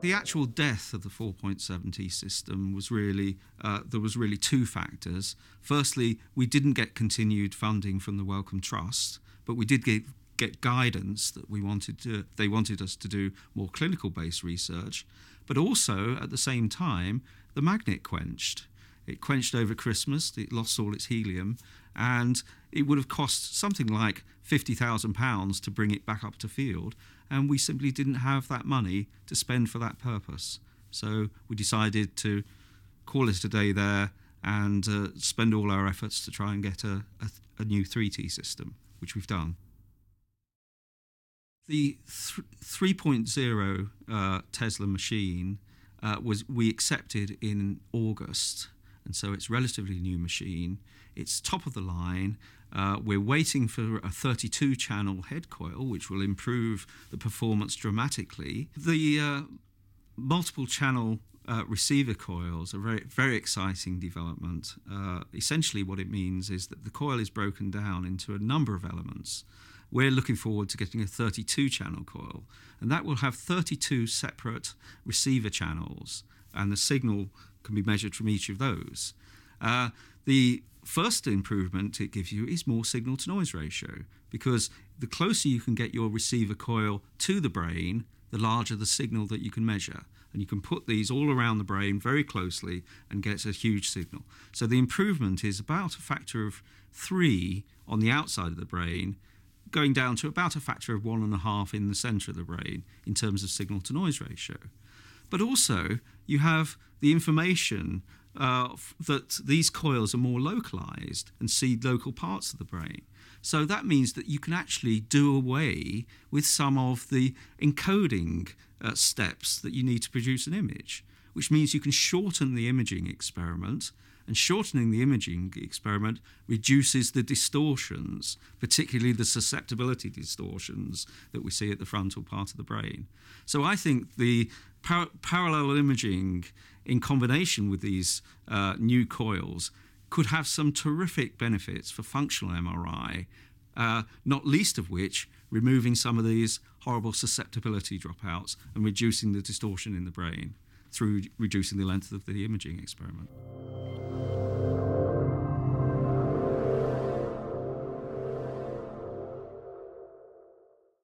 The actual death of the 4.7T system was really, uh, there was really two factors. Firstly, we didn't get continued funding from the Wellcome Trust, but we did get, get guidance that we wanted to, they wanted us to do more clinical based research. But also, at the same time, the magnet quenched. It quenched over Christmas, it lost all its helium, and it would have cost something like £50,000 to bring it back up to field, and we simply didn't have that money to spend for that purpose. So we decided to call it a day there and uh, spend all our efforts to try and get a, a, a new 3T system, which we've done. The th- 3.0 uh, Tesla machine uh, was we accepted in August and so it's relatively new machine. It's top of the line. Uh, we're waiting for a 32 channel head coil, which will improve the performance dramatically. The uh, multiple channel uh, receiver coils are very, very exciting development. Uh, essentially, what it means is that the coil is broken down into a number of elements. We're looking forward to getting a 32 channel coil, and that will have 32 separate receiver channels, and the signal can be measured from each of those. Uh, the first improvement it gives you is more signal to noise ratio because the closer you can get your receiver coil to the brain, the larger the signal that you can measure. And you can put these all around the brain very closely and get a huge signal. So the improvement is about a factor of three on the outside of the brain, going down to about a factor of one and a half in the center of the brain in terms of signal to noise ratio. But also, you have the information uh, that these coils are more localized and see local parts of the brain. So that means that you can actually do away with some of the encoding uh, steps that you need to produce an image, which means you can shorten the imaging experiment. And shortening the imaging experiment reduces the distortions, particularly the susceptibility distortions that we see at the frontal part of the brain. So I think the par- parallel imaging in combination with these uh, new coils could have some terrific benefits for functional MRI, uh, not least of which removing some of these horrible susceptibility dropouts and reducing the distortion in the brain through reducing the length of the imaging experiment.